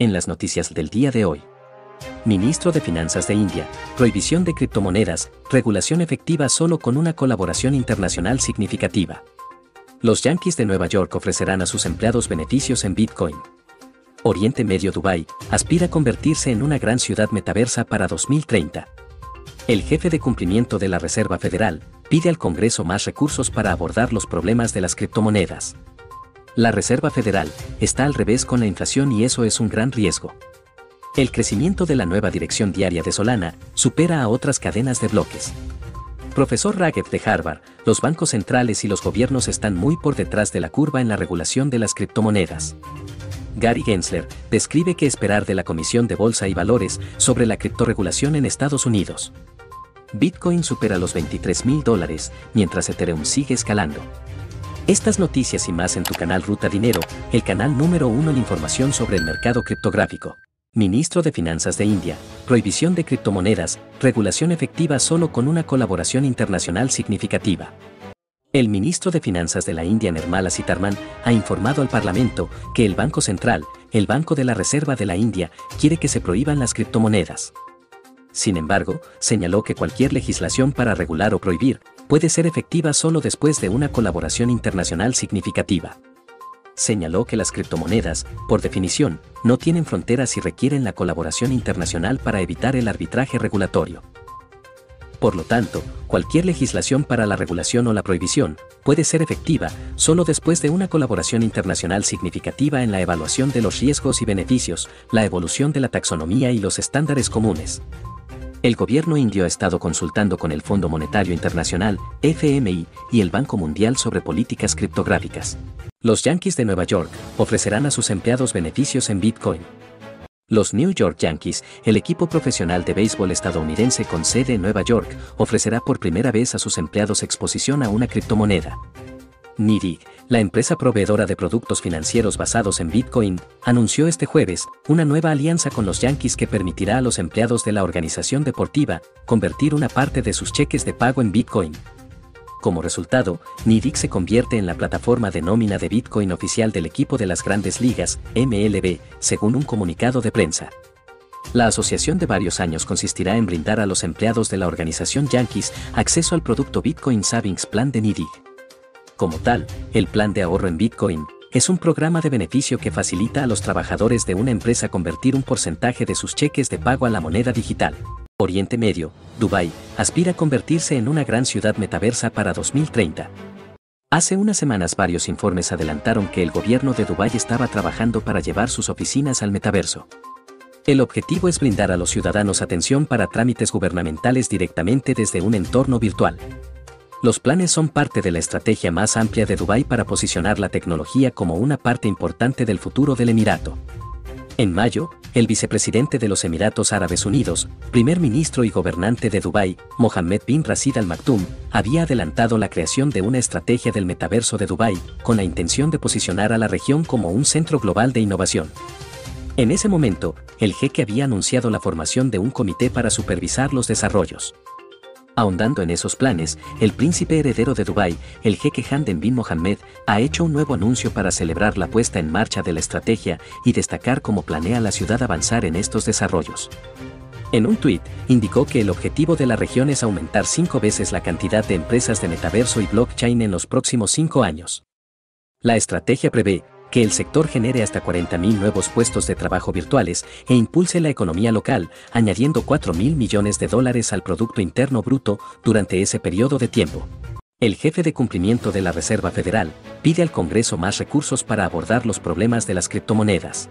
En las noticias del día de hoy. Ministro de Finanzas de India, prohibición de criptomonedas, regulación efectiva solo con una colaboración internacional significativa. Los Yankees de Nueva York ofrecerán a sus empleados beneficios en Bitcoin. Oriente Medio Dubai aspira a convertirse en una gran ciudad metaversa para 2030. El jefe de cumplimiento de la Reserva Federal pide al Congreso más recursos para abordar los problemas de las criptomonedas. La Reserva Federal está al revés con la inflación y eso es un gran riesgo. El crecimiento de la nueva dirección diaria de Solana supera a otras cadenas de bloques. Profesor Raggett de Harvard, los bancos centrales y los gobiernos están muy por detrás de la curva en la regulación de las criptomonedas. Gary Gensler describe qué esperar de la Comisión de Bolsa y Valores sobre la criptoregulación en Estados Unidos. Bitcoin supera los 23 mil dólares, mientras Ethereum sigue escalando. Estas noticias y más en tu canal Ruta Dinero, el canal número uno en información sobre el mercado criptográfico. Ministro de Finanzas de India, prohibición de criptomonedas, regulación efectiva solo con una colaboración internacional significativa. El ministro de Finanzas de la India, Nirmala Sitaraman, ha informado al Parlamento que el Banco Central, el Banco de la Reserva de la India, quiere que se prohíban las criptomonedas. Sin embargo, señaló que cualquier legislación para regular o prohibir puede ser efectiva solo después de una colaboración internacional significativa. Señaló que las criptomonedas, por definición, no tienen fronteras y requieren la colaboración internacional para evitar el arbitraje regulatorio. Por lo tanto, cualquier legislación para la regulación o la prohibición puede ser efectiva solo después de una colaboración internacional significativa en la evaluación de los riesgos y beneficios, la evolución de la taxonomía y los estándares comunes, el gobierno indio ha estado consultando con el Fondo Monetario Internacional, FMI, y el Banco Mundial sobre políticas criptográficas. Los Yankees de Nueva York ofrecerán a sus empleados beneficios en Bitcoin. Los New York Yankees, el equipo profesional de béisbol estadounidense con sede en Nueva York, ofrecerá por primera vez a sus empleados exposición a una criptomoneda. NIDIG, la empresa proveedora de productos financieros basados en Bitcoin, anunció este jueves una nueva alianza con los Yankees que permitirá a los empleados de la organización deportiva convertir una parte de sus cheques de pago en Bitcoin. Como resultado, NIDIC se convierte en la plataforma de nómina de Bitcoin oficial del equipo de las grandes ligas, MLB, según un comunicado de prensa. La asociación de varios años consistirá en brindar a los empleados de la organización Yankees acceso al producto Bitcoin Savings Plan de NIDIC. Como tal, el plan de ahorro en Bitcoin es un programa de beneficio que facilita a los trabajadores de una empresa convertir un porcentaje de sus cheques de pago a la moneda digital. Oriente Medio, Dubai, aspira a convertirse en una gran ciudad metaversa para 2030. Hace unas semanas varios informes adelantaron que el gobierno de Dubái estaba trabajando para llevar sus oficinas al metaverso. El objetivo es brindar a los ciudadanos atención para trámites gubernamentales directamente desde un entorno virtual. Los planes son parte de la estrategia más amplia de Dubái para posicionar la tecnología como una parte importante del futuro del Emirato. En mayo, el vicepresidente de los Emiratos Árabes Unidos, primer ministro y gobernante de Dubái, Mohammed bin Rashid Al Maktoum, había adelantado la creación de una estrategia del metaverso de Dubái, con la intención de posicionar a la región como un centro global de innovación. En ese momento, el jeque había anunciado la formación de un comité para supervisar los desarrollos. Ahondando en esos planes, el príncipe heredero de Dubái, el jeque Hamden bin Mohammed, ha hecho un nuevo anuncio para celebrar la puesta en marcha de la estrategia y destacar cómo planea la ciudad avanzar en estos desarrollos. En un tuit, indicó que el objetivo de la región es aumentar cinco veces la cantidad de empresas de metaverso y blockchain en los próximos cinco años. La estrategia prevé, que el sector genere hasta 40.000 nuevos puestos de trabajo virtuales e impulse la economía local, añadiendo 4.000 millones de dólares al Producto Interno Bruto durante ese periodo de tiempo. El jefe de cumplimiento de la Reserva Federal pide al Congreso más recursos para abordar los problemas de las criptomonedas.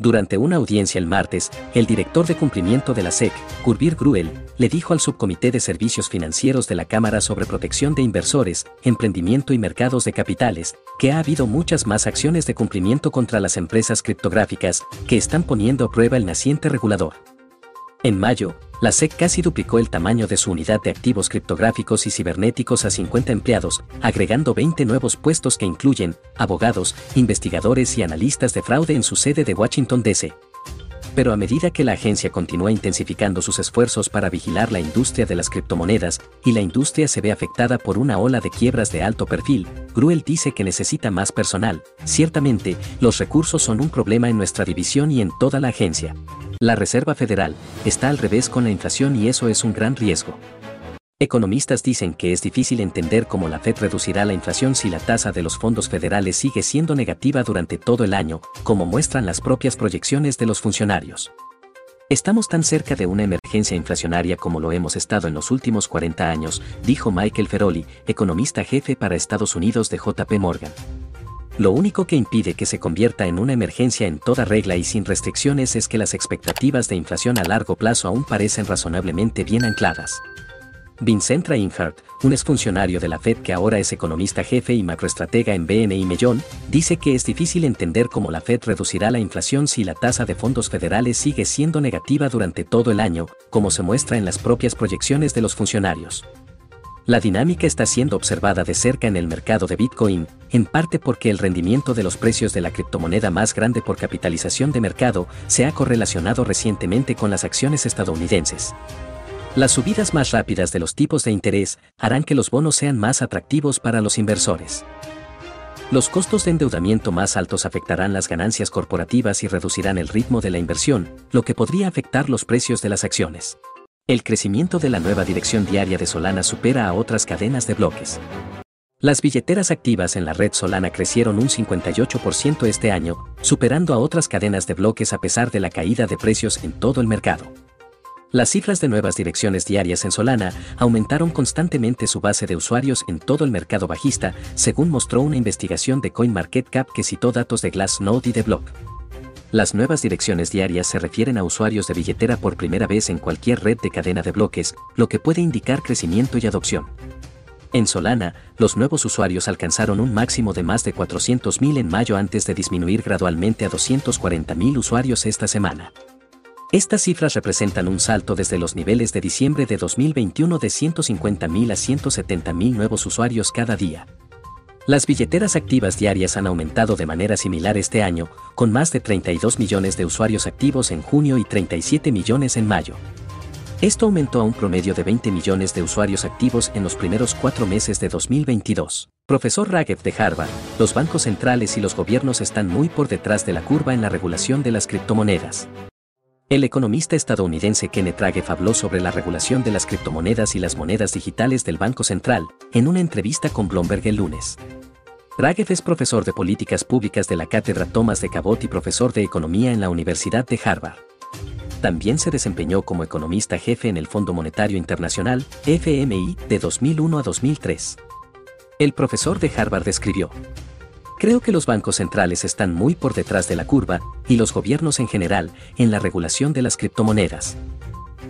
Durante una audiencia el martes, el director de cumplimiento de la SEC, Kurbir Gruel, le dijo al Subcomité de Servicios Financieros de la Cámara sobre Protección de Inversores, Emprendimiento y Mercados de Capitales, que ha habido muchas más acciones de cumplimiento contra las empresas criptográficas que están poniendo a prueba el naciente regulador. En mayo, la SEC casi duplicó el tamaño de su unidad de activos criptográficos y cibernéticos a 50 empleados, agregando 20 nuevos puestos que incluyen abogados, investigadores y analistas de fraude en su sede de Washington, D.C. Pero a medida que la agencia continúa intensificando sus esfuerzos para vigilar la industria de las criptomonedas y la industria se ve afectada por una ola de quiebras de alto perfil, Gruel dice que necesita más personal. Ciertamente, los recursos son un problema en nuestra división y en toda la agencia. La Reserva Federal está al revés con la inflación y eso es un gran riesgo. Economistas dicen que es difícil entender cómo la Fed reducirá la inflación si la tasa de los fondos federales sigue siendo negativa durante todo el año, como muestran las propias proyecciones de los funcionarios. Estamos tan cerca de una emergencia inflacionaria como lo hemos estado en los últimos 40 años, dijo Michael Feroli, economista jefe para Estados Unidos de JP Morgan. Lo único que impide que se convierta en una emergencia en toda regla y sin restricciones es que las expectativas de inflación a largo plazo aún parecen razonablemente bien ancladas. Vincent Reinhardt, un exfuncionario de la Fed que ahora es economista jefe y macroestratega en BNI Mellon, dice que es difícil entender cómo la Fed reducirá la inflación si la tasa de fondos federales sigue siendo negativa durante todo el año, como se muestra en las propias proyecciones de los funcionarios. La dinámica está siendo observada de cerca en el mercado de Bitcoin, en parte porque el rendimiento de los precios de la criptomoneda más grande por capitalización de mercado se ha correlacionado recientemente con las acciones estadounidenses. Las subidas más rápidas de los tipos de interés harán que los bonos sean más atractivos para los inversores. Los costos de endeudamiento más altos afectarán las ganancias corporativas y reducirán el ritmo de la inversión, lo que podría afectar los precios de las acciones. El crecimiento de la nueva dirección diaria de Solana supera a otras cadenas de bloques. Las billeteras activas en la red Solana crecieron un 58% este año, superando a otras cadenas de bloques a pesar de la caída de precios en todo el mercado. Las cifras de nuevas direcciones diarias en Solana aumentaron constantemente su base de usuarios en todo el mercado bajista, según mostró una investigación de CoinMarketCap que citó datos de Glassnode y de Block. Las nuevas direcciones diarias se refieren a usuarios de billetera por primera vez en cualquier red de cadena de bloques, lo que puede indicar crecimiento y adopción. En Solana, los nuevos usuarios alcanzaron un máximo de más de 400.000 en mayo antes de disminuir gradualmente a 240.000 usuarios esta semana. Estas cifras representan un salto desde los niveles de diciembre de 2021 de 150.000 a 170.000 nuevos usuarios cada día. Las billeteras activas diarias han aumentado de manera similar este año, con más de 32 millones de usuarios activos en junio y 37 millones en mayo. Esto aumentó a un promedio de 20 millones de usuarios activos en los primeros cuatro meses de 2022. Profesor Ragev de Harvard, los bancos centrales y los gobiernos están muy por detrás de la curva en la regulación de las criptomonedas. El economista estadounidense Kenneth Ragev habló sobre la regulación de las criptomonedas y las monedas digitales del Banco Central en una entrevista con Bloomberg el lunes. Ragev es profesor de políticas públicas de la Cátedra Thomas de Cabot y profesor de economía en la Universidad de Harvard. También se desempeñó como economista jefe en el Fondo Monetario Internacional, FMI, de 2001 a 2003. El profesor de Harvard escribió, Creo que los bancos centrales están muy por detrás de la curva, y los gobiernos en general, en la regulación de las criptomonedas.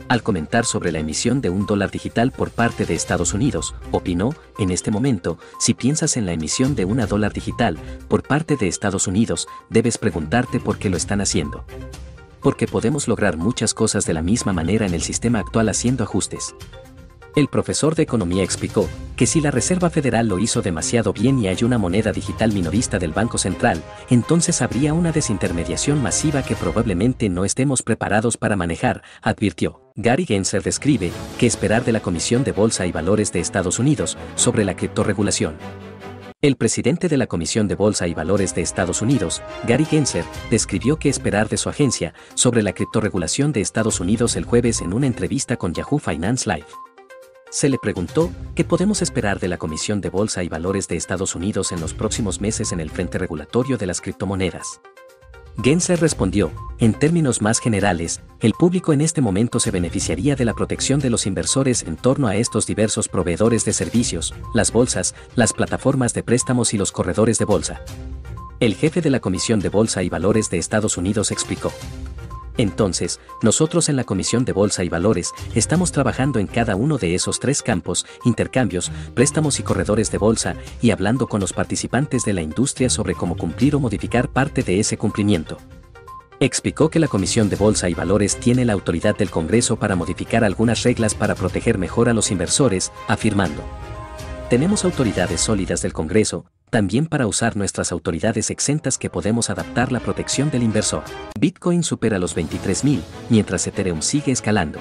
Al comentar sobre la emisión de un dólar digital por parte de Estados Unidos, opinó, en este momento, si piensas en la emisión de una dólar digital por parte de Estados Unidos, debes preguntarte por qué lo están haciendo. Porque podemos lograr muchas cosas de la misma manera en el sistema actual haciendo ajustes. El profesor de economía explicó que si la Reserva Federal lo hizo demasiado bien y hay una moneda digital minorista del Banco Central, entonces habría una desintermediación masiva que probablemente no estemos preparados para manejar, advirtió. Gary Gensler describe que esperar de la Comisión de Bolsa y Valores de Estados Unidos sobre la criptorregulación. El presidente de la Comisión de Bolsa y Valores de Estados Unidos, Gary Gensler, describió qué esperar de su agencia sobre la criptorregulación de Estados Unidos el jueves en una entrevista con Yahoo Finance Live. Se le preguntó qué podemos esperar de la Comisión de Bolsa y Valores de Estados Unidos en los próximos meses en el frente regulatorio de las criptomonedas. Gensler respondió, en términos más generales, el público en este momento se beneficiaría de la protección de los inversores en torno a estos diversos proveedores de servicios, las bolsas, las plataformas de préstamos y los corredores de bolsa. El jefe de la Comisión de Bolsa y Valores de Estados Unidos explicó, entonces, nosotros en la Comisión de Bolsa y Valores estamos trabajando en cada uno de esos tres campos, intercambios, préstamos y corredores de bolsa, y hablando con los participantes de la industria sobre cómo cumplir o modificar parte de ese cumplimiento. Explicó que la Comisión de Bolsa y Valores tiene la autoridad del Congreso para modificar algunas reglas para proteger mejor a los inversores, afirmando. Tenemos autoridades sólidas del Congreso, también para usar nuestras autoridades exentas que podemos adaptar la protección del inversor. Bitcoin supera los 23.000, mientras Ethereum sigue escalando.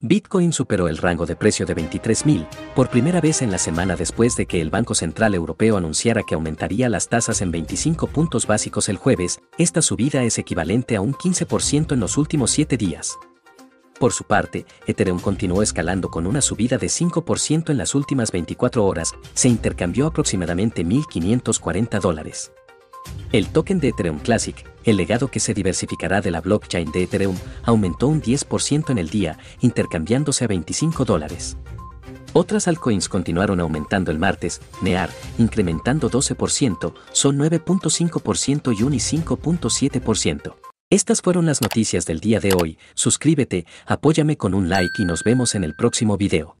Bitcoin superó el rango de precio de 23.000 por primera vez en la semana después de que el Banco Central Europeo anunciara que aumentaría las tasas en 25 puntos básicos el jueves, esta subida es equivalente a un 15% en los últimos 7 días. Por su parte, Ethereum continuó escalando con una subida de 5% en las últimas 24 horas, se intercambió aproximadamente 1.540 dólares. El token de Ethereum Classic, el legado que se diversificará de la blockchain de Ethereum, aumentó un 10% en el día, intercambiándose a 25 dólares. Otras altcoins continuaron aumentando el martes, NEAR, incrementando 12%, son 9.5% y UNI 5.7%. Estas fueron las noticias del día de hoy, suscríbete, apóyame con un like y nos vemos en el próximo video.